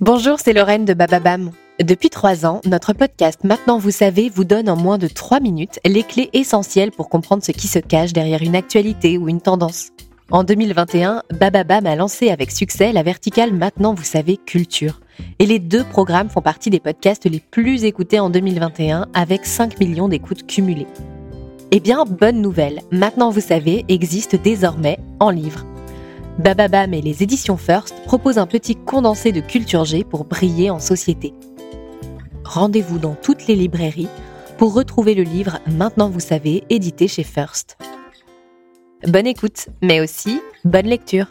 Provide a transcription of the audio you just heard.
Bonjour, c'est Lorraine de Bababam. Depuis trois ans, notre podcast Maintenant vous savez vous donne en moins de trois minutes les clés essentielles pour comprendre ce qui se cache derrière une actualité ou une tendance. En 2021, Bababam a lancé avec succès la verticale Maintenant vous savez culture. Et les deux programmes font partie des podcasts les plus écoutés en 2021 avec 5 millions d'écoutes cumulées. Eh bien, bonne nouvelle, Maintenant vous savez existe désormais en livre. Bababam et les éditions First proposent un petit condensé de culture G pour briller en société. Rendez-vous dans toutes les librairies pour retrouver le livre Maintenant vous savez, édité chez First. Bonne écoute, mais aussi bonne lecture.